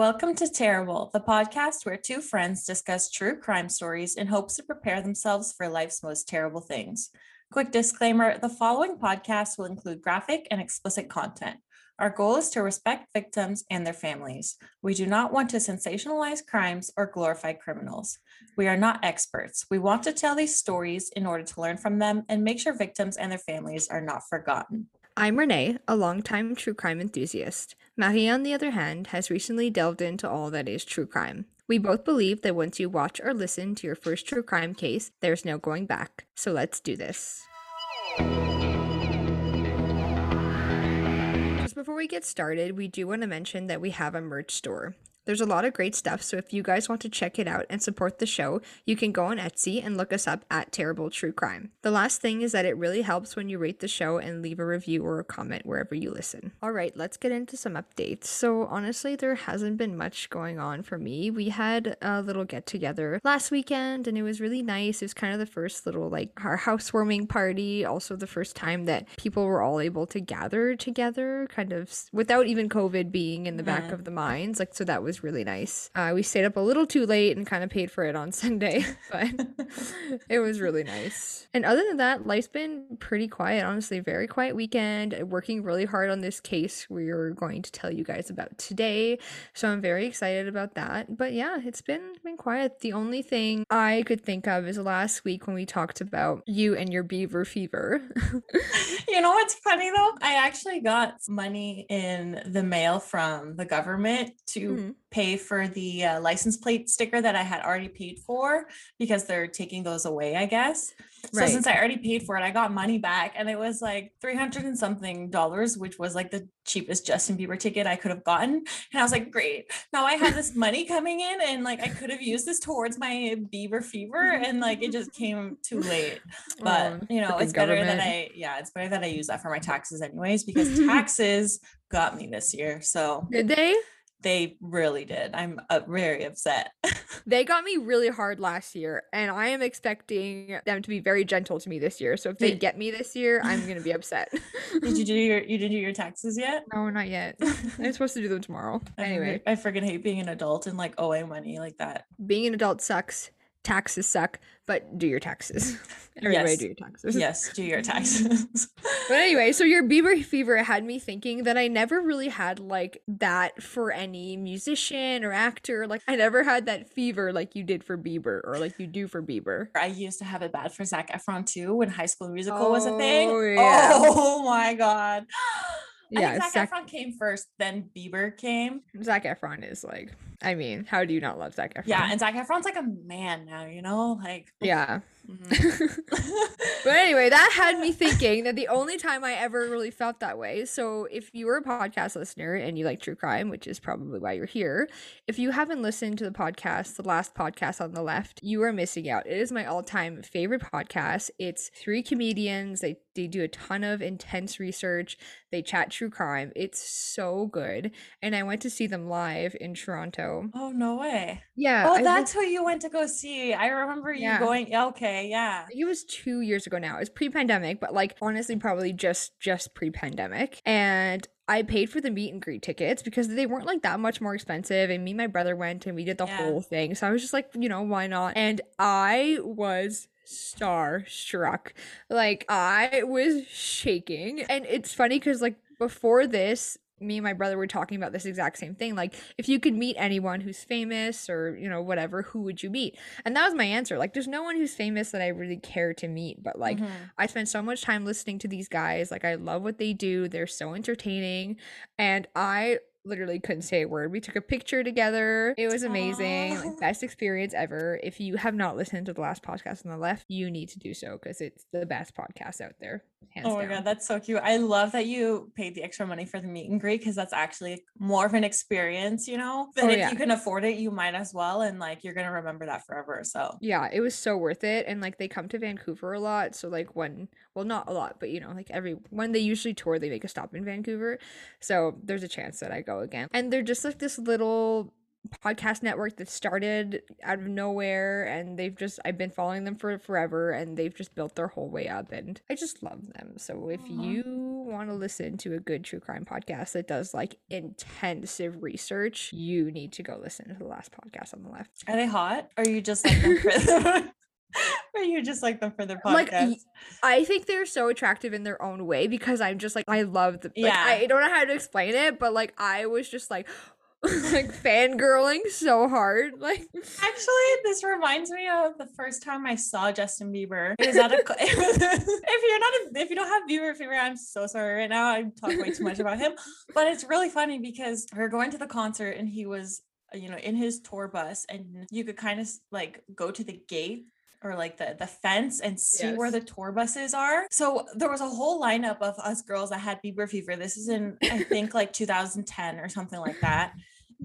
Welcome to Terrible, the podcast where two friends discuss true crime stories in hopes to prepare themselves for life's most terrible things. Quick disclaimer the following podcast will include graphic and explicit content. Our goal is to respect victims and their families. We do not want to sensationalize crimes or glorify criminals. We are not experts. We want to tell these stories in order to learn from them and make sure victims and their families are not forgotten. I'm Renee, a longtime true crime enthusiast. Marie, on the other hand, has recently delved into all that is true crime. We both believe that once you watch or listen to your first true crime case, there's no going back. So let's do this. Just before we get started, we do want to mention that we have a merch store. There's a lot of great stuff, so if you guys want to check it out and support the show, you can go on Etsy and look us up at Terrible True Crime. The last thing is that it really helps when you rate the show and leave a review or a comment wherever you listen. All right, let's get into some updates. So, honestly, there hasn't been much going on for me. We had a little get together last weekend and it was really nice. It was kind of the first little like our housewarming party, also the first time that people were all able to gather together, kind of without even COVID being in the back Mhm. of the minds. Like, so that was really nice. Uh, we stayed up a little too late and kind of paid for it on Sunday, but it was really nice. And other than that, life's been pretty quiet, honestly, very quiet weekend. Working really hard on this case we are going to tell you guys about today. So I'm very excited about that. But yeah, it's been been quiet. The only thing I could think of is last week when we talked about you and your beaver fever. You know what's funny though? I actually got money in the mail from the government to Mhm. Pay for the uh, license plate sticker that I had already paid for because they're taking those away, I guess. Right. So since I already paid for it, I got money back and it was like 300 and something dollars, which was like the cheapest Justin Bieber ticket I could have gotten. And I was like, great. Now I have this money coming in and like I could have used this towards my Bieber fever and like it just came too late but Oh, you know it's better that i yeah it's better that i use that for my taxes anyways because taxes got me this year so Did they? They really did i'm uh, very upset They got me really hard last year, and I am expecting them to be very gentle to me this year. So if they get me this year, I'm gonna be upset. did you do your you didn't do your taxes yet No, not yet. I'm supposed to do them tomorrow. Anyway, freaking- i freaking hate being an adult and like owing money like that being an adult sucks. Taxes suck, but do your taxes. Everybody Yes. do your taxes. yes do your taxes But anyway, so your Bieber fever had me thinking that I never really had like that for any musician or actor. Like I never had that fever like you did for Bieber or like you do for Bieber. I used to have it bad for Zac Efron too when High School Musical was a thing. Oh, oh yeah. Oh my god! I Yeah, think Zac Zac- Efron came first, then Bieber came. Zac Efron is like, I mean, how do you not love Zac Efron? Yeah, and Zac Efron's like a man now, you know, like. yeah. Mhm. But anyway, that had me thinking that the only time I ever really felt that way. So, if you were a podcast listener and you like true crime, which is probably why you're here, if you haven't listened to the podcast, the last podcast on the left, you are missing out. It is my all time favorite podcast. It's three comedians, they, they do a ton of intense research, they chat true crime. It's so good. And I went to see them live in Toronto. oh no way! Yeah. Oh, I that's who you went to go see. I remember you Yeah. going. yeah, Okay, yeah. it was two years ago now. It was pre-pandemic, but like honestly, probably just just pre-pandemic. And I paid for the meet and greet tickets because they weren't like that much more expensive. And me and my brother went and we did the Yeah. whole thing. So I was just like, you know, why not? And I was starstruck. Like I was shaking. And it's funny because like before this, me and my brother were talking about this exact same thing. Like, if you could meet anyone who's famous or, you know, whatever, who would you meet? And that was my answer. Like, there's no one who's famous that I really care to meet, but like, Mhm. I spend so much time listening to these guys. Like, I love what they do. They're so entertaining. And I literally couldn't say a word. We took a picture together. It was amazing. Like, best experience ever. If you have not listened to the last podcast on the left, you need to do so because it's the best podcast out there. Hands Oh my down. god, that's so cute. I love that you paid the extra money for the meet and greet because that's actually more of an experience, you know. But Oh, if yeah. you can afford it, you might as well, and like you're gonna remember that forever. So Yeah, it was so worth it. And like they come to Vancouver a lot. So like when well not a lot, but you know, like every when they usually tour, they make a stop in Vancouver. So there's a chance that I go again. And they're just like this little podcast network that started out of nowhere and they've just I've been following them for forever and they've just built their whole way up and I just love them. So if you want to listen to a good true crime podcast that does like intensive research, you need to go listen to the last podcast on the left. Are they hot? Or you just like them or you just like them for their podcast? Like, I think they're so attractive in their own way because I'm just like I love the like Yeah. I don't know how to explain it, but like I was just like like fangirling so hard. Like Actually, this reminds me of the first time I saw Justin Bieber. It was at a. if you're not, a, if you don't have Bieber fever, I'm so sorry right now. I'm talking way too much about him, but it's really funny because we are going to the concert and he was, you know, in his tour bus, and you could kind of like go to the gate or like the the fence and see where the tour buses are. So there was a whole lineup of us girls that had Bieber fever. This is in I think like 2010 or something like that.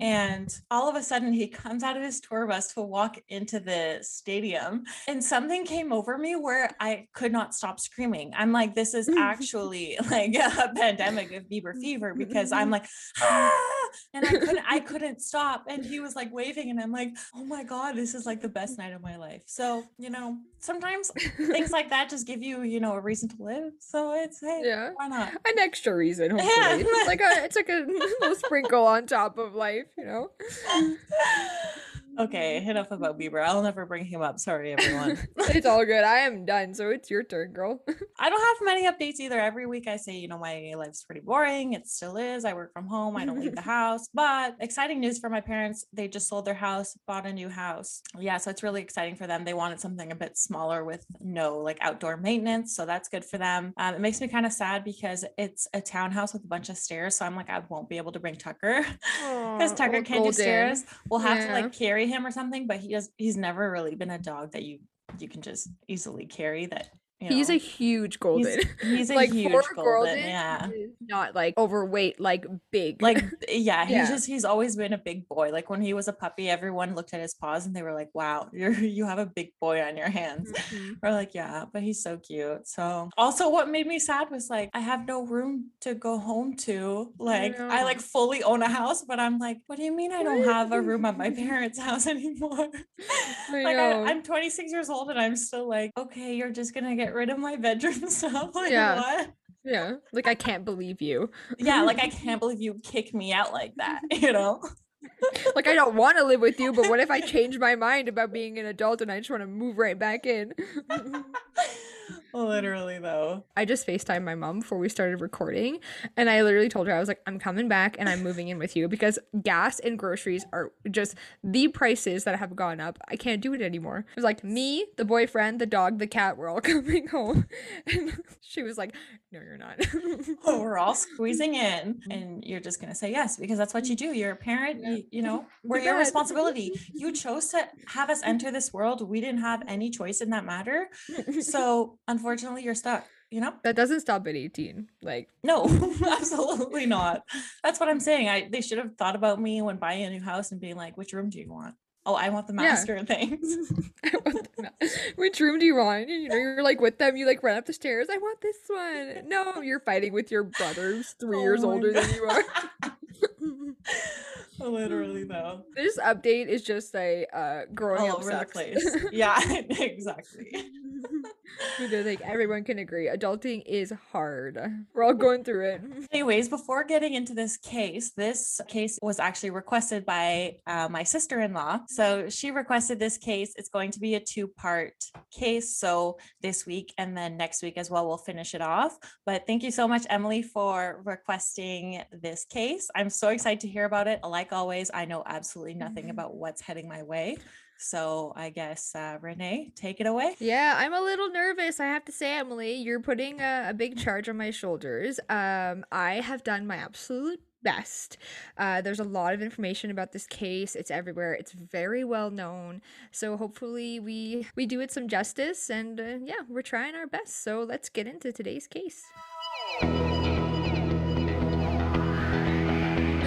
And all of a sudden, he comes out of his tour bus to walk into the stadium. And something came over me where I could not stop screaming. I'm like, this is actually like a pandemic of Bieber fever because I'm like, ah! And I couldn't, I couldn't stop. And he was like waving, and I'm like, oh my God, this is like the best night of my life. So, you know, sometimes things like that just give you, you know, a reason to live. So it's, hey, yeah. why not? An extra reason, hopefully. Yeah. Uh, it's like a it's like a little sprinkle on top of life, you know? Okay, enough about Bieber. I'll never bring him up. Sorry, everyone. it's all good. I am done, so it's your turn, girl. I don't have many updates either. Every week I say, you know, my life's pretty boring. It still is. I work from home. I don't leave the house. But exciting news for my parents. They just sold their house, bought a new house. Yeah, so it's really exciting for them. They wanted something a bit smaller with no like outdoor maintenance. So that's good for them. Um, it makes me kind of sad because it's a townhouse with a bunch of stairs. So I'm like, I won't be able to bring Tucker because Tucker can't do stairs. We'll have to like carry him or something, but he does he's never really been a dog that you you can just easily carry that you He's a huge golden. he's a like huge golden, golden, yeah. not like overweight, like big. like yeah he's Yeah. just he's always been a big boy like when he was a puppy everyone looked at his paws and they were like wow you're you have a big boy on your hands Mhm. we're like yeah but he's so cute so also what made me sad was like i have no room to go home to like i, like fully own a house but i'm like what do you mean i don't have a room at my parents house anymore I like I, i'm 26 years old and i'm still like okay you're just gonna get rid of my bedroom stuff like Yeah. what yeah, like I can't believe you. yeah like i can't believe you kick me out like that you know like I don't want to live with you, but what if I change my mind about being an adult and I just want to move right back in? Mm. literally though I just FaceTimed my mom before we started recording, and I literally told her I was like, I'm coming back and I'm moving in with you because gas and groceries are just the prices that have gone up. I can't do it anymore. It was like me, the boyfriend, the dog, the cat, we're all coming home. And she was like, No, you're not. oh, we're all squeezing in and you're just going to say yes because that's what you do you're a parent Yeah. you, you know we're your responsibility you chose to have us enter this world we didn't have any choice in that matter so unfortunately you're stuck you know that doesn't stop at 18. Like, no absolutely not that's what i'm saying i they should have thought about me when buying a new house and being like which room do you want oh i want the Yeah. master things the ma- which room do you want? And, you know, you're like with them, you like run up the stairs. I want this one. No, you're fighting with your brother who's three years Oh my older than you are. literally though this update is just a uh growing all up over the place yeah exactly don't think everyone can agree. Adulting is hard. We're all going through it. Anyways, before getting into this case, this case was actually requested by uh, my sister in law. So she requested this case. It's going to be a two part case. So this week and then next week as well, we'll finish it off. But thank you so much, Emily, for requesting this case. I'm so excited to hear about it. Like always, I know absolutely nothing Mhm. about what's heading my way. So I guess, uh, Renee, take it away. Yeah, I'm a little nervous. I have to say, Emily, you're putting a, a big charge on my shoulders. Um, I have done my absolute best. Uh, there's a lot of information about this case. It's everywhere. It's very well known. So hopefully we we do it some justice. And uh, yeah, we're trying our best. So let's get into today's case.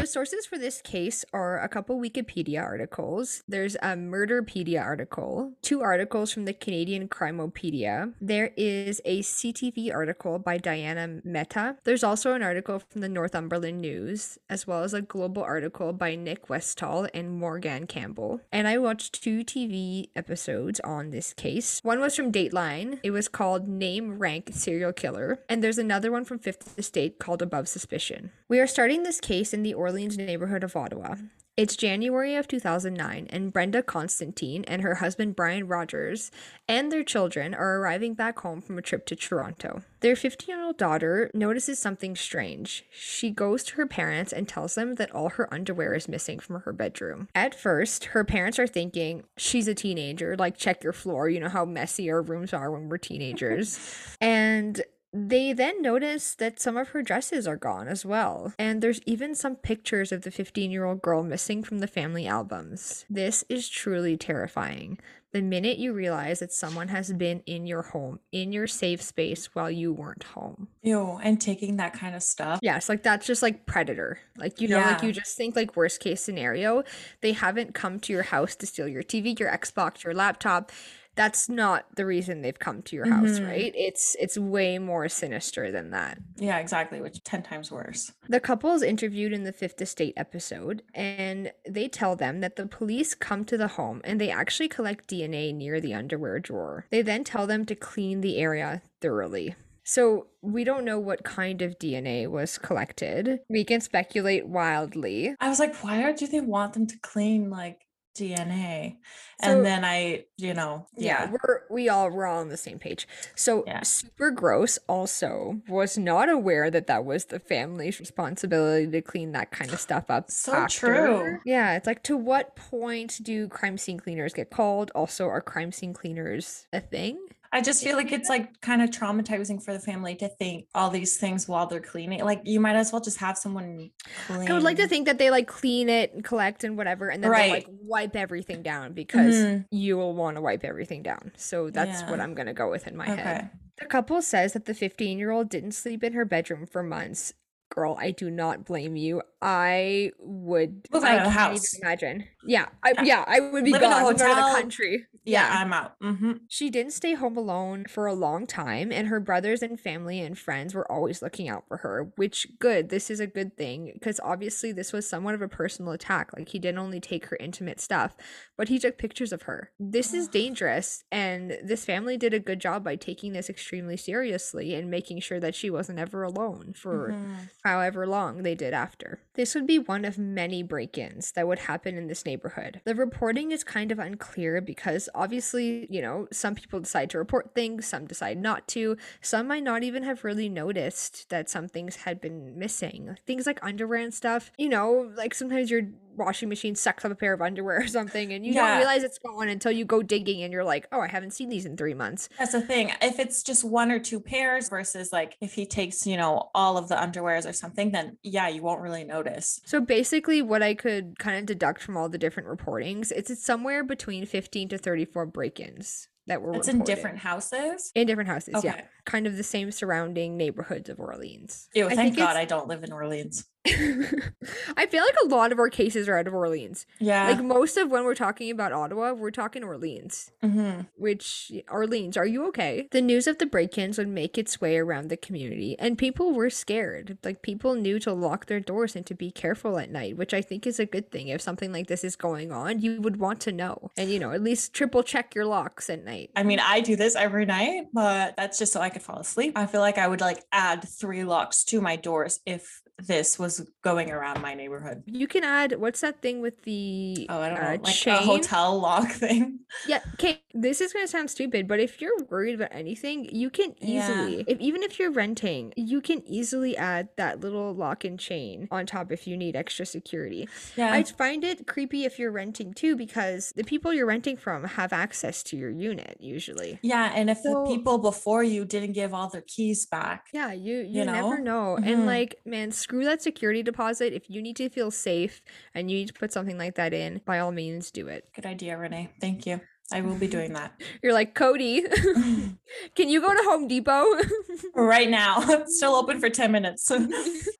Sources for this case are a couple Wikipedia articles. There's a Murderpedia article, two articles from the Canadian Crimeopedia. There is a CTV article by Diana Mehta. There's also an article from the Northumberland News, as well as a global article by Nick Westoll and Morganne Campbell. And I watched two TV episodes on this case. One was from Dateline. It was called Name Rank Serial Killer. And there's another one from Fifth Estate called Above Suspicion. We are starting this case in the Orleans neighborhood of Ottawa. It's January of 2009, and Brenda Constantine and her husband Brian Rogers and their children are arriving back home from a trip to Toronto. Their 15 year old daughter notices something strange. She goes to her parents and tells them that all her underwear is missing from her bedroom. At first, her parents are thinking she's a teenager, like check your floor, you know how messy our rooms are when we're teenagers. and they then notice that some of her dresses are gone as well, and there's even some pictures of the 15 year old girl missing from the family albums. This is truly terrifying. The minute you realize that someone has been in your home, in your safe space while you weren't home. Ew, and taking that kind of stuff. Yes, like that's just like predator. Like, you know, like you just think like worst case scenario, they haven't come to your house to steal your TV, your Xbox, your laptop. That's not the reason they've come to your house, Mhm. right? It's it's way more sinister than that. Yeah, exactly, which 10 times worse. The couple is interviewed in the Fifth Estate episode, and they tell them that the police come to the home and they actually collect DNA near the underwear drawer. They then tell them to clean the area thoroughly. So, we don't know what kind of DNA was collected. We can speculate wildly. I was like, why do they want them to clean like DNA? So- and then I, you know, Yeah, yeah. we're we all we're all on the same page. So Yeah. super gross also was not aware that that was the family's responsibility to clean that kind of stuff up. So true. Yeah, it's like to what point do crime scene cleaners get called? Also, are crime scene cleaners a thing? I just feel like it's like kind of traumatizing for the family to think all these things while they're cleaning. Like you might as well just have someone clean. I would like to think that they like clean it and collect and whatever, and then they like wipe everything down because Mhm. you will want to wipe everything down. So that's what I'm gonna go with in my head. The couple says that the 15 year old didn't sleep in her bedroom for months. Girl, I do not blame you. I would I can't house. even imagine. Yeah, I, Yeah. yeah, I would be Live in gone. Move out of hotel. the country. Yeah, I'm out. hmm She didn't stay home alone for a long time, and her brothers and family and friends were always looking out for her, which good. This is a good thing because obviously this was somewhat of a personal attack. Like he didn't only take her intimate stuff, but he took pictures of her. This is dangerous, and this family did a good job by taking this extremely seriously and making sure that she wasn't ever alone for Mm-hmm. however long they did after. This would be one of many break ins that would happen in this neighborhood. The reporting is kind of unclear because obviously, you know, some people decide to report things, some decide not to. Some might not even have really noticed that some things had been missing. Things like underwear and stuff, you know, like sometimes your washing machine sucks up a pair of underwear or something and you Yeah. don't realize it's gone until you go digging and you're like, oh, I haven't seen these in three months. That's the thing. If it's just one or two pairs versus like if he takes, you know, all of the underwears or something, then yeah, you won't really notice. So basically, what I could kind of deduct from all the different reportings, it's, it's somewhere between 15 to 34 break-ins that were It's in different houses. in different houses, yeah, kind of the same surrounding neighborhoods of Orleans. Ew, thank God I don't live in Orleans. I feel like a lot of our cases are out of Orleans. Yeah. Like most of when we're talking about Ottawa, we're talking Orleans. hmm Which Orleans, are you okay? The news of the break-ins would make its way around the community, and people were scared. Like people knew to lock their doors and to be careful at night, which I think is a good thing. If something like this is going on, you would want to know, and you know, at least triple check your locks at night. I mean, I do this every night, but that's just so I could fall asleep. I feel like I would like add three locks to my doors if this was going around my neighborhood. You can add what's that thing with the Oh, I don't uh, know, like chain? a hotel lock thing. Yeah, okay. This is gonna sound stupid, but if you're worried about anything, you can Yeah. easily, if even if you're renting, you can easily add that little lock and chain on top if you need extra security. Yeah. I find it creepy if you're renting too because the people you're renting from have access to your unit usually. yeah, and if So- the people before you didn't give all their keys back, Yeah, you you, You never know? know. And like, man, screw that security deposit. If you need to feel safe and you need to put something like that in, by all means do it. good idea, Renee. Thank you. I will be doing that You're like, Cody, can you go to Home Depot? right now. It's still open for 10 minutes.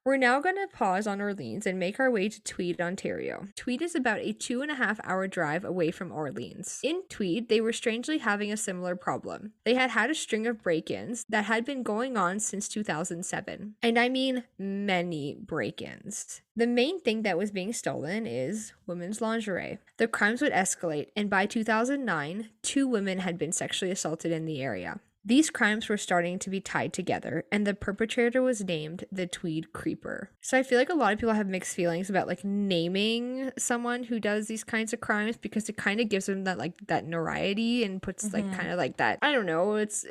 We're now going to pause on Orleans and make our way to Tweed, Ontario. Tweed is about a two and a half hour drive away from Orleans. In Tweed, they were strangely having a similar problem. They had had a string of break ins that had been going on since 2007. And I mean many break ins. The main thing that was being stolen is women's lingerie. The crimes would escalate, and by 2009, two women had been sexually assaulted in the area. These crimes were starting to be tied together, and the perpetrator was named the Tweed Creeper. So I feel like a lot of people have mixed feelings about like naming someone who does these kinds of crimes because it kind of gives them that like that notoriety and puts like Mhm. kind of like that I don't know, it's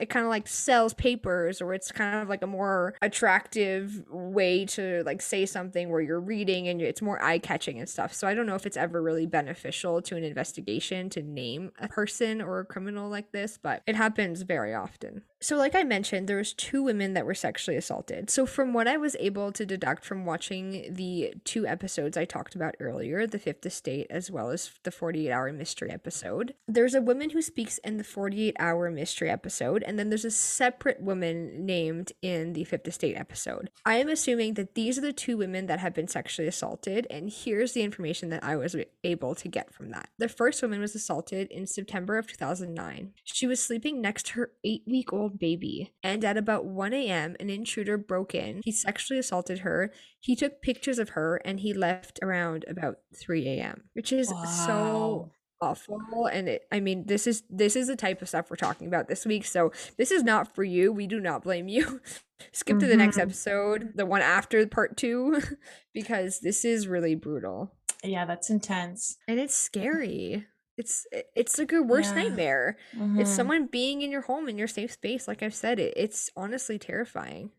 it kind of like sells papers or it's kind of like a more attractive way to like say something where you're reading and it's more eye-catching and stuff. So I don't know if it's ever really beneficial to an investigation to name a person or a criminal like this, but it happens very often. So like I mentioned, there was two women that were sexually assaulted. So from what I was able to deduct from watching the two episodes I talked about earlier, the Fifth Estate as well as the 48 hour mystery episode, there's a woman who speaks in the 48 hour mystery episode, and then there's a separate woman named in the Fifth Estate episode. I am assuming that these are the two women that have been sexually assaulted, and here's the information that I was able to get from that. The first woman was assaulted in September of 2009. She was sleeping next to her eight week old baby, and at about 1 a.m., an intruder broke in. He sexually assaulted her. He took pictures of her, and he left around about 3 a.m., which is so awful and it, i mean this is this is the type of stuff we're talking about this week so this is not for you we do not blame you skip to the next Mhm. episode the one after part two because this is really brutal Yeah, that's intense. and it's scary it's it's like your worst Yeah. nightmare it's Mhm. someone being in your home in your safe space like i've said it it's honestly terrifying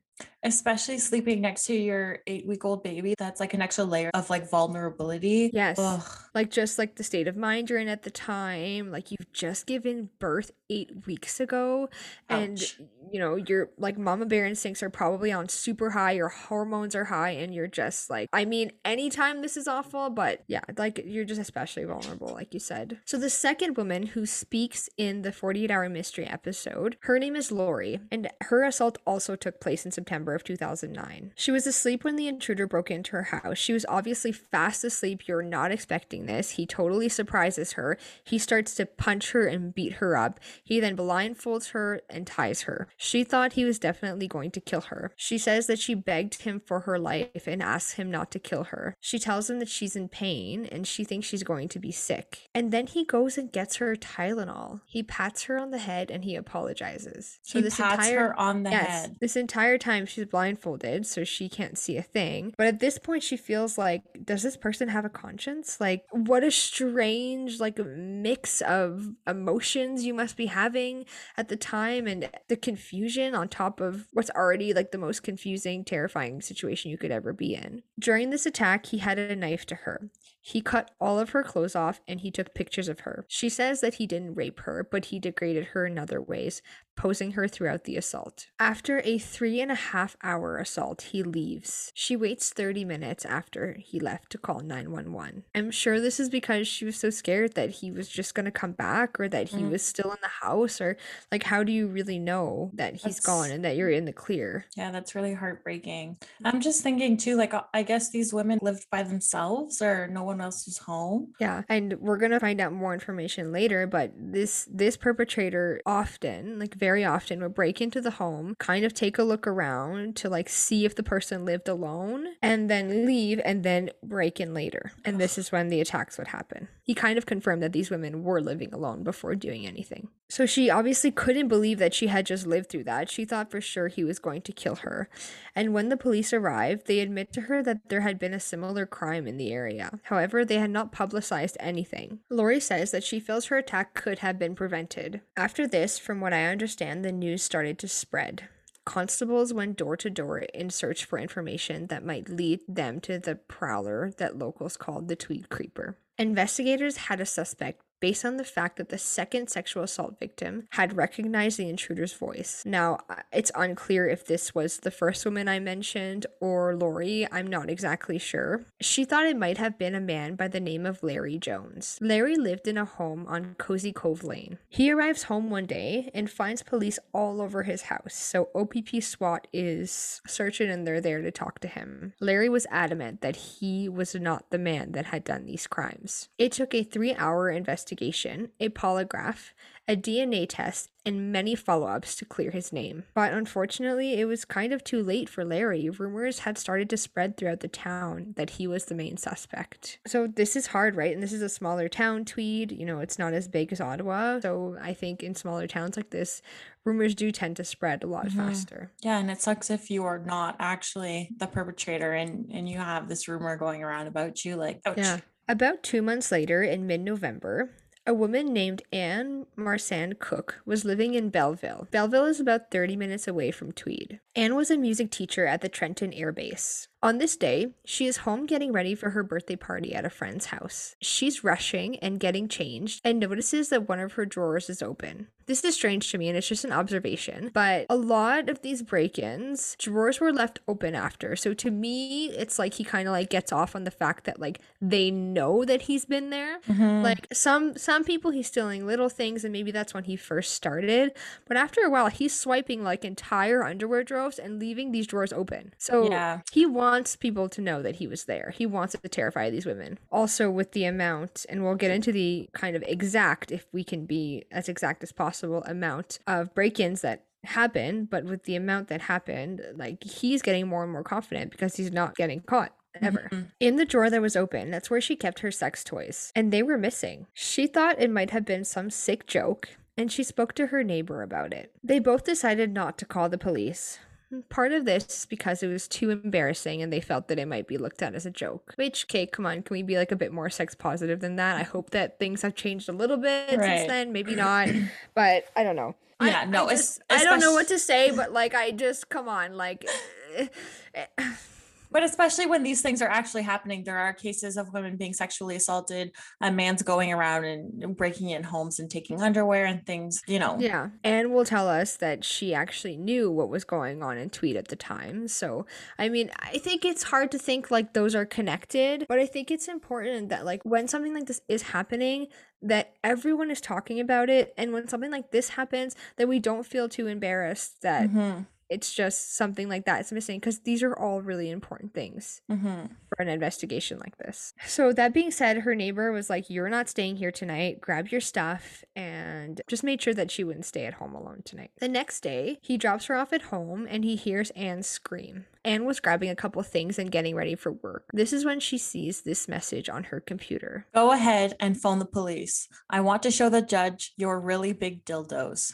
Especially sleeping next to your eight week old baby. That's like an extra layer of like vulnerability. Yes. Ugh. like just like the state of mind you're in at the time like you've just given birth eight weeks ago and you know your like mama bear instincts are probably on super high your hormones are high and you're just like i mean anytime this is awful but yeah like you're just especially vulnerable like you said so the second woman who speaks in the 48 hour mystery episode her name is lori and her assault also took place in september of 2009 she was asleep when the intruder broke into her house she was obviously fast asleep you're not expecting this he totally surprises her he starts to punch her and beat her up he then blindfolds her and ties her. She thought he was definitely going to kill her. She says that she begged him for her life and asks him not to kill her. She tells him that she's in pain and she thinks she's going to be sick. And then he goes and gets her Tylenol. He pats her on the head and he apologizes. he pats her on the Yes, head. this entire time she's blindfolded, so she can't see a thing. But at this point, she feels like, does this person have a conscience? Like, what a strange, like, mix of emotions you must be having at the time, and the confusion on top of what's already like the most confusing, terrifying situation you could ever be in. During this attack, he had a knife to her. He cut all of her clothes off and he took pictures of her. She says that he didn't rape her, but he degraded her in other ways, posing her throughout the assault. After a three and a half hour assault, he leaves. She waits 30 minutes after he left to call 911. I'm sure this is because she was so scared that he was just going to come back or that he Mm. was still in the house, or like, how do you really know that he's That's- gone and that you're in the clear? Yeah, that's really heartbreaking. I'm just thinking too, like, uh, I guess these women lived by themselves or no one else was home. Yeah, and we're gonna find out more information later, but this this perpetrator often, like very often, would break into the home, kind of take a look around to like see if the person lived alone, and then leave and then break in later. And this is when the attacks would happen. He kind of confirmed that these women were living alone before doing anything. So she obviously couldn't believe that she had just lived through that. She thought for sure he was going to kill her. And when the police arrived, they admit to her that there had been a similar crime in the area. However, they had not publicized anything. Lori says that she feels her attack could have been prevented. After this, from what I understand, the news started to spread. Constables went door to door in search for information that might lead them to the prowler that locals called the Tweed Creeper. Investigators had a suspect based on the fact that the second sexual assault victim had recognized the intruder's voice. Now, uh, it's unclear if this was the first woman I mentioned or Lori. I'm not exactly sure. She thought it might have been a man by the name of Larry Jones. Larry lived in a home on Cozy Cove Lane. He arrives home one day and finds police all over his house. So OPP SWAT is searching and they're there to talk to him. Larry was adamant that he was not the man that had done these crimes. It took a three hour investigation, a polygraph, a DNA test, and many follow ups to clear his name. But unfortunately, it was kind of too late for Larry. Rumors had started to spread throughout the town that he was the main suspect. So this is hard, right? And this is a smaller town, Tweed. You know, it's not as big as Ottawa. So I think in smaller towns like this, rumors do tend to spread a lot Mhm. faster. Yeah, and it sucks if you are not actually the perpetrator and and you have this rumor going around about you. Like, ouch. Yeah. About two months later, in mid November, a woman named Anne Marsan Cook was living in Belleville. Belleville is about 30 minutes away from Tweed. Anne was a music teacher at the Trenton Air Base. On this day, she is home getting ready for her birthday party at a friend's house. She's rushing and getting changed and notices that one of her drawers is open. This is strange to me and it's just an observation, but a lot of these break-ins, drawers were left open after. So to me, it's like he kind of like gets off on the fact that like they know that he's been there. Mhm. Like some some people he's stealing little things and maybe that's when he first started, but after a while he's swiping like entire underwear drawers and leaving these drawers open. So Yeah. he wants people to know that he was there. He wants it to terrify these women. Also, with the amount, and we'll get into the kind of exact, if we can be as exact as possible, amount of break ins that happened, but with the amount that happened, like he's getting more and more confident because he's not getting caught. Ever. Mhm. In the drawer that was open, that's where she kept her sex toys, and they were missing. She thought it might have been some sick joke, and she spoke to her neighbor about it. They both decided not to call the police. Part of this is because it was too embarrassing and they felt that it might be looked at as a joke. Which, okay, come on, can we be like a bit more sex positive than that? I hope that things have changed a little bit Right. since then. Maybe not, but I don't know. I- Yeah, no, I, just- I don't know what to say, but like, I just, come on, like, eh, eh, But especially when these things are actually happening, there are cases of women being sexually assaulted, a man's going around and breaking in homes and taking underwear and things, you know. Yeah. Anne will tell us that she actually knew what was going on in Tweed at the time. So, I mean, I think it's hard to think like those are connected, but I think it's important that, like, when something like this is happening, that everyone is talking about it. And when something like this happens, that we don't feel too embarrassed that Mhm, it's just something like that is missing because these are all really important things mhm. for an investigation like this. So that being said, her neighbor was like, "You're not staying here tonight. Grab your stuff." And just made sure that she wouldn't stay at home alone tonight. The next day, he drops her off at home and he hears Anne scream. Anne was grabbing a couple things and getting ready for work. This is when she sees this message on her computer. Go ahead and phone the police. I want to show the judge your really big dildos.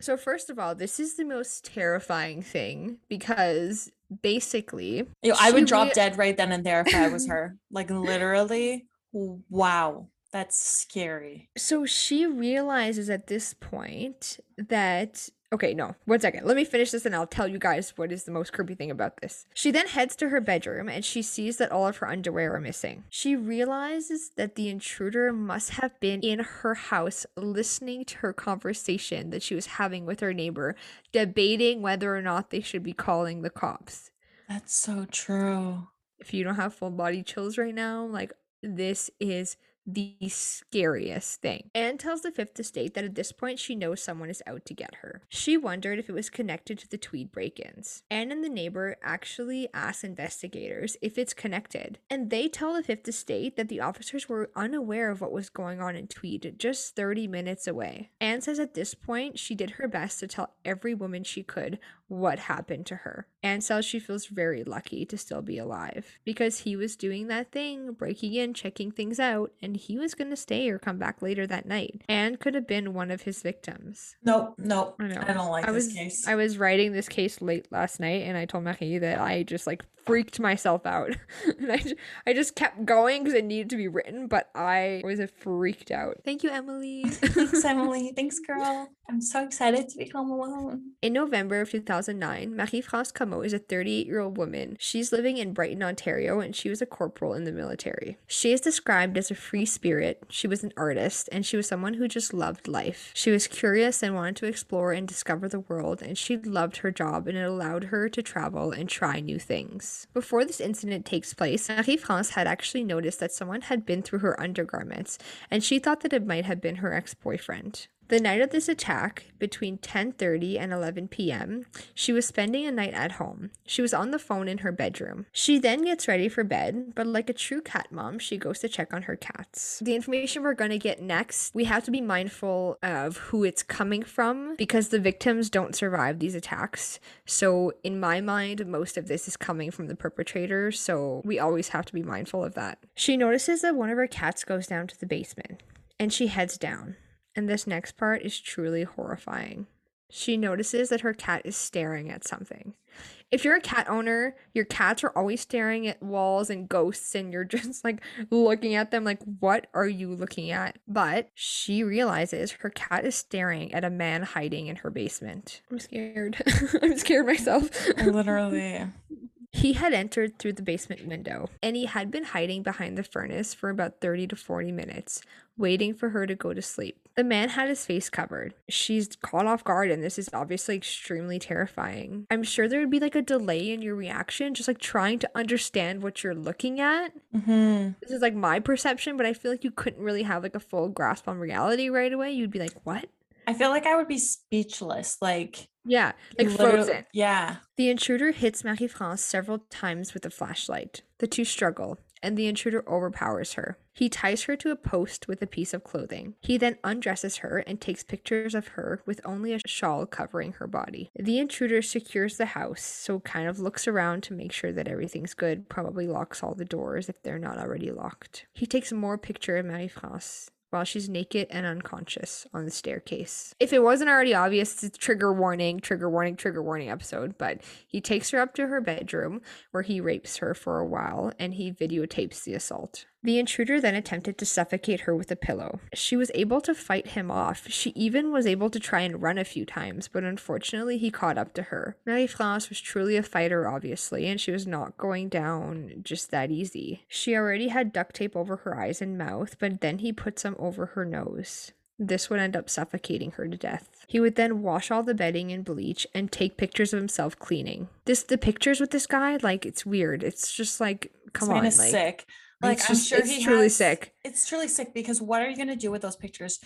So first of all, this is the most terrifying thing because basically know, I would drop rea- dead right then and there if I was her. Like literally, wow, that's scary. So she realizes at this point that. Okay, no, one second. Let me finish this and I'll tell you guys what is the most creepy thing about this. She then heads to her bedroom and she sees that all of her underwear are missing. She realizes that the intruder must have been in her house listening to her conversation that she was having with her neighbor, debating whether or not they should be calling the cops. That's so true. If you don't have full body chills right now, like this is the scariest thing. Anne tells the Fifth Estate that at this point she knows someone is out to get her. She wondered if it was connected to the Tweed break ins. Anne and the neighbor actually ask investigators if it's connected, and they tell the Fifth Estate that the officers were unaware of what was going on in Tweed just 30 minutes away. Anne says at this point she did her best to tell every woman she could what happened to her. Anne says she feels very lucky to still be alive because he was doing that thing, breaking in, checking things out, and he was going to stay or come back later that night. Anne could have been one of his victims. Nope, nope. I know. I don't like I this was case. I was writing this case late last night and I told Marie that I just like freaked myself out. and I, I just kept going because it needed to be written, but I was freaked out. Thank you, Emily. Thanks, Emily. Thanks, girl. I'm so excited to be home alone. In November of 2009, Marie-France Comeau is a 38-year-old woman. She's living in Brighton, Ontario, and she was a corporal in the military. She is described as a free spirit. She was an artist, and she was someone who just loved life. She was curious and wanted to explore and discover the world, and she loved her job, and it allowed her to travel and try new things. Before this incident takes place, Marie-France had actually noticed that someone had been through her undergarments, and she thought that it might have been her ex-boyfriend. The night of this attack, between 10:30 and 11 p.m., she was spending a night at home. She was on the phone in her bedroom. She then gets ready for bed, but like a true cat mom, she goes to check on her cats. The information we're going to get next, we have to be mindful of who it's coming from because the victims don't survive these attacks. So, in my mind, most of this is coming from the perpetrator, so we always have to be mindful of that. She notices that one of her cats goes down to the basement and she heads down. And this next part is truly horrifying. She notices that her cat is staring at something. If you're a cat owner, your cats are always staring at walls and ghosts, and you're just like looking at them, like, what are you looking at? But she realizes her cat is staring at a man hiding in her basement. I'm scared. I'm scared myself. Literally. He had entered through the basement window, and he had been hiding behind the furnace for about 30 to 40 minutes, waiting for her to go to sleep. The man had his face covered. She's caught off guard, and this is obviously extremely terrifying. I'm sure there would be like a delay in your reaction, just like trying to understand what you're looking at. hmm This is like my perception, but I feel like you couldn't really have like a full grasp on reality right away. You'd be like, what? I feel like I would be speechless. Like, Yeah, like frozen. Yeah. The intruder hits Marie France several times with a flashlight. The two struggle, and the intruder overpowers her. He ties her to a post with a piece of clothing. He then undresses her and takes pictures of her with only a shawl covering her body. The intruder secures the house, so kind of looks around to make sure that everything's good, probably locks all the doors if they're not already locked. He takes more picture of Marie France while she's naked and unconscious on the staircase. If it wasn't already obvious, it's trigger warning, trigger warning, trigger warning episode, but he takes her up to her bedroom where he rapes her for a while and he videotapes the assault. The intruder then attempted to suffocate her with a pillow. She was able to fight him off. She even was able to try and run a few times, but unfortunately he caught up to her. Marie France was truly a fighter, obviously, and she was not going down just that easy. She already had duct tape over her eyes and mouth, but then he put some over her nose. This would end up suffocating her to death. He would then wash all the bedding in bleach and take pictures of himself cleaning. This the pictures with this guy, like it's weird. It's just like come this man on, is like sick. Like, it's I'm just- sure it's he truly has- sick. It's truly sick because what are you gonna do with those pictures?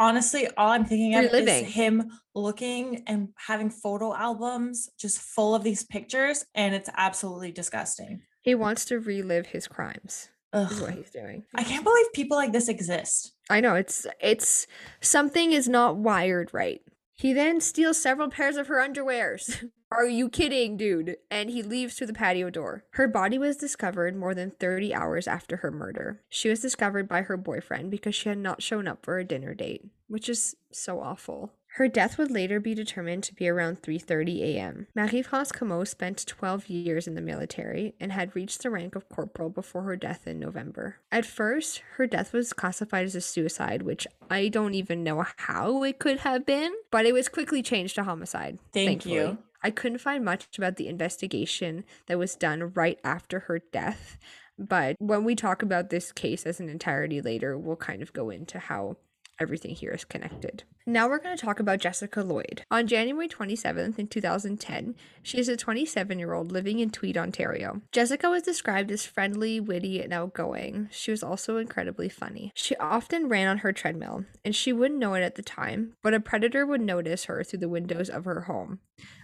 Honestly, all I'm thinking of is him looking and having photo albums just full of these pictures, and it's absolutely disgusting. He wants to relive his crimes. Is what he's doing. I can't believe people like this exist. I know it's it's something is not wired right. He then steals several pairs of her underwears. Are you kidding, dude? And he leaves through the patio door. Her body was discovered more than 30 hours after her murder. She was discovered by her boyfriend because she had not shown up for a dinner date, which is so awful. Her death would later be determined to be around 3:30 a.m. Marie-France Comeau spent 12 years in the military and had reached the rank of corporal before her death in November. At first, her death was classified as a suicide, which I don't even know how it could have been, but it was quickly changed to homicide. Thank thankfully. you. I couldn't find much about the investigation that was done right after her death, but when we talk about this case as an entirety later, we'll kind of go into how everything here is connected. Now we're going to talk about Jessica Lloyd. On January 27th in 2010, she is a 27-year-old living in Tweed, Ontario. Jessica was described as friendly, witty, and outgoing. She was also incredibly funny. She often ran on her treadmill, and she wouldn't know it at the time, but a predator would notice her through the windows of her home.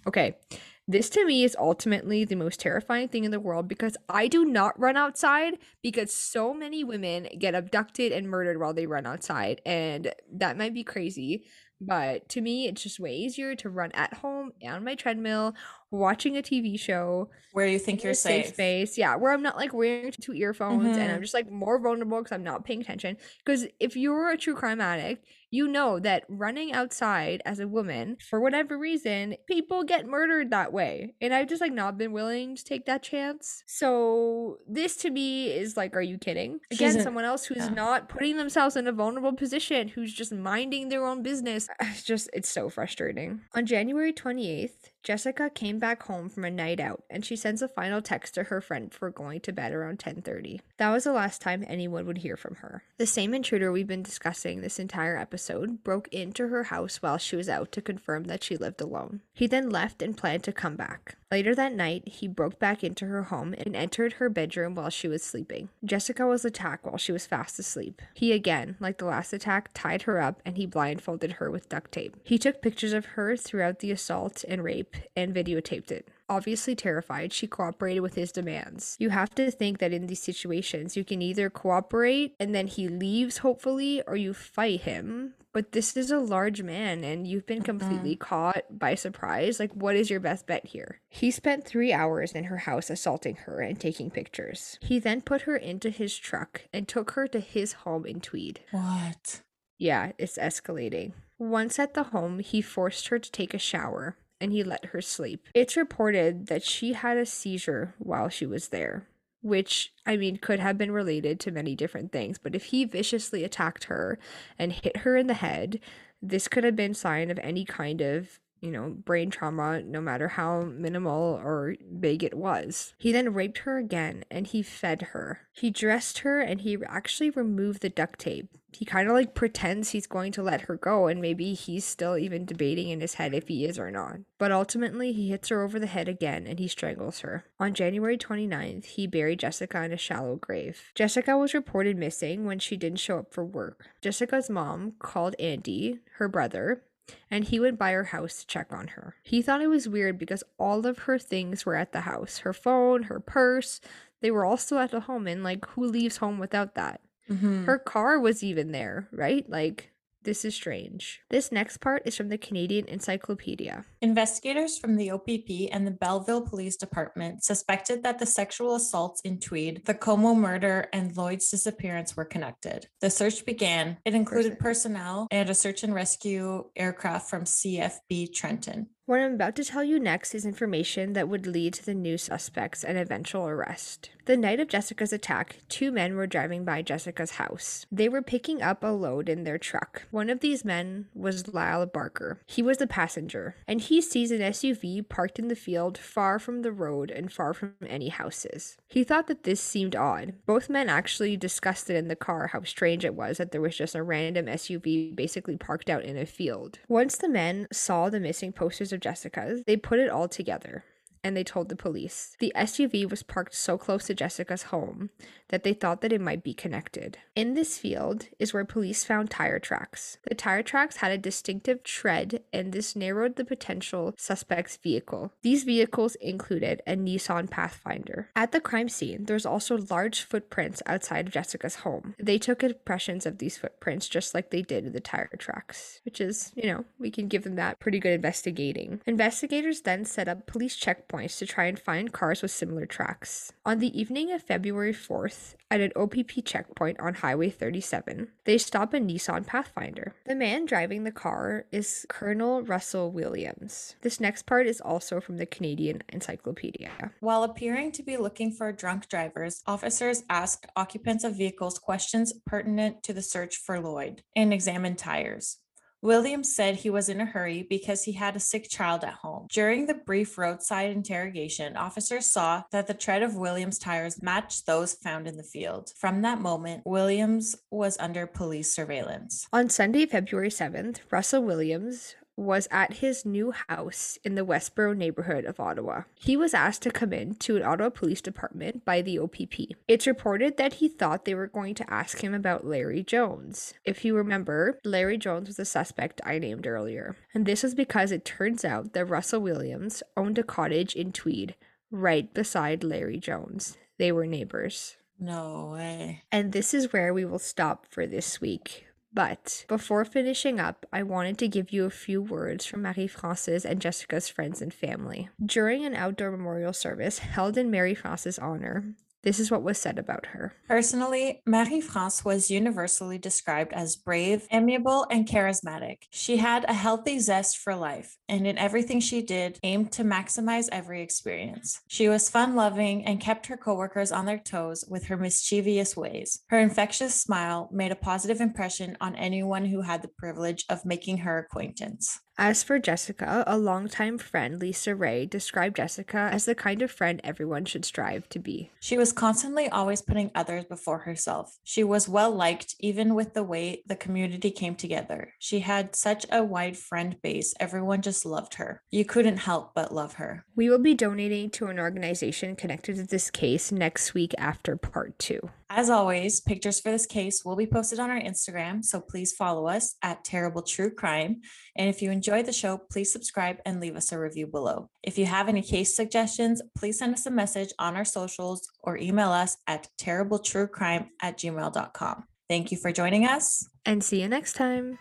Okay, this to me is ultimately the most terrifying thing in the world because I do not run outside because so many women get abducted and murdered while they run outside. And that might be crazy, but to me, it's just way easier to run at home on my treadmill watching a TV show Where you think in you're safe safe. space. Yeah, where I'm not like wearing two earphones and I'm Mhm. just like more vulnerable because I'm not paying attention. Because if you're a true crime addict, you know that running outside as a woman, for whatever reason, people get murdered that way. And I've just like not been willing to take that chance. So this to me is like, are you kidding? Again, someone else who's yeah. not putting themselves in a vulnerable position, who's just minding their own business. It's just, it's so frustrating. On January 28th, Jessica came back home from a night out and she sends a final text to her friend for going to bed around 10:30. That was the last time anyone would hear from her. The same intruder we've been discussing this entire episode broke into her house while she was out to confirm that she lived alone. He then left and planned to come back. Later that night, he broke back into her home and entered her bedroom while she was sleeping. Jessica was attacked while she was fast asleep. He again, like the last attack, tied her up and he blindfolded her with duct tape. He took pictures of her throughout the assault and rape and videotaped it. Obviously terrified, she cooperated with his demands. You have to think that in these situations, you can either cooperate and then he leaves, hopefully, or you fight him. But this is a large man and you've been completely mm-hmm. caught by surprise. Like, what is your best bet here? He spent three hours in her house assaulting her and taking pictures. He then put her into his truck and took her to his home in Tweed. What? Yeah, it's escalating. Once at the home, he forced her to take a shower and he let her sleep. It's reported that she had a seizure while she was there, which, I mean, could have been related to many different things. But if he viciously attacked her and hit her in the head, this could have been sign of any kind of you know, brain trauma, no matter how minimal or big it was. He then raped her again and he fed her. He dressed her and he actually removed the duct tape. He kind of like pretends he's going to let her go, and maybe he's still even debating in his head if he is or not. But ultimately, he hits her over the head again and he strangles her. On January 29th, he buried Jessica in a shallow grave. Jessica was reported missing when she didn't show up for work. Jessica's mom called Andy, her brother, and he went by her house to check on her. He thought it was weird because all of her things were at the house her phone, her purse, they were all still at the home. And like, who leaves home without that? Mhm. Her car was even there, right? Like, this is strange. This next part is from the Canadian Encyclopedia. Investigators from the OPP and the Belleville Police Department suspected that the sexual assaults in Tweed, the Comeau murder, and Lloyd's disappearance were connected. The search began. It included personnel and a search and rescue aircraft from CFB Trenton. What I'm about to tell you next is information that would lead to the new suspects and eventual arrest. The night of Jessica's attack, two men were driving by Jessica's house. They were picking up a load in their truck. One of these men was Lyle Barker. He was the passenger, and he sees an SUV parked in the field far from the road and far from any houses. He thought that this seemed odd. Both men actually discussed it in the car how strange it was that there was just a random SUV basically parked out in a field. Once the men saw the missing posters of Jessica's, they put it all together and they told the police. The SUV was parked so close to Jessica's home that they thought that it might be connected. In this field is where police found tire tracks. The tire tracks had a distinctive tread, and this narrowed the potential suspect's vehicle. These vehicles included a Nissan Pathfinder. At the crime scene, there's also large footprints outside of Jessica's home. They took impressions of these footprints just like they did the tire tracks, which is, you know, we can give them that pretty good investigating. Investigators then set up police checkpoints to try and find cars with similar tracks. On the evening of February 4th, at an OPP checkpoint on Highway 37, they stop a Nissan Pathfinder. The man driving the car is Colonel Russell Williams. This next part is also from the Canadian Encyclopedia. While appearing to be looking for drunk drivers, officers asked occupants of vehicles questions pertinent to the search for Lloyd and examined tires. Williams said he was in a hurry because he had a sick child at home. During the brief roadside interrogation, officers saw that the tread of Williams' tires matched those found in the field. From that moment, Williams was under police surveillance. On Sunday, February 7th, Russell Williams was at his new house in the Westboro neighborhood of Ottawa. He was asked to come in to an Ottawa Police Department by the OPP. It's reported that he thought they were going to ask him about Larry Jones. If you remember, Larry Jones was the suspect I named earlier. And this was because it turns out that Russell Williams owned a cottage in Tweed right beside Larry Jones. They were neighbors. No way. And this is where we will stop for this week But before finishing up, I wanted to give you a few words from Marie France's and Jessica's friends and family. During an outdoor memorial service held in Marie France's honor, this is what was said about her. Personally, Marie France was universally described as brave, amiable, and charismatic. She had a healthy zest for life, and in everything she did, aimed to maximize every experience. She was fun loving and kept her coworkers on their toes with her mischievous ways. Her infectious smile made a positive impression on anyone who had the privilege of making her acquaintance. As for Jessica, a longtime friend, Lisa Ray, described Jessica as the kind of friend everyone should strive to be. She was constantly always putting others before herself. She was well liked, even with the way the community came together. She had such a wide friend base, everyone just loved her. You couldn't help but love her. We will be donating to an organization connected to this case next week after part two. As always, pictures for this case will be posted on our Instagram, so please follow us at Terrible True Crime. And if you enjoyed the show, please subscribe and leave us a review below. If you have any case suggestions, please send us a message on our socials or email us at terribletruecrime at gmail.com. Thank you for joining us. And see you next time.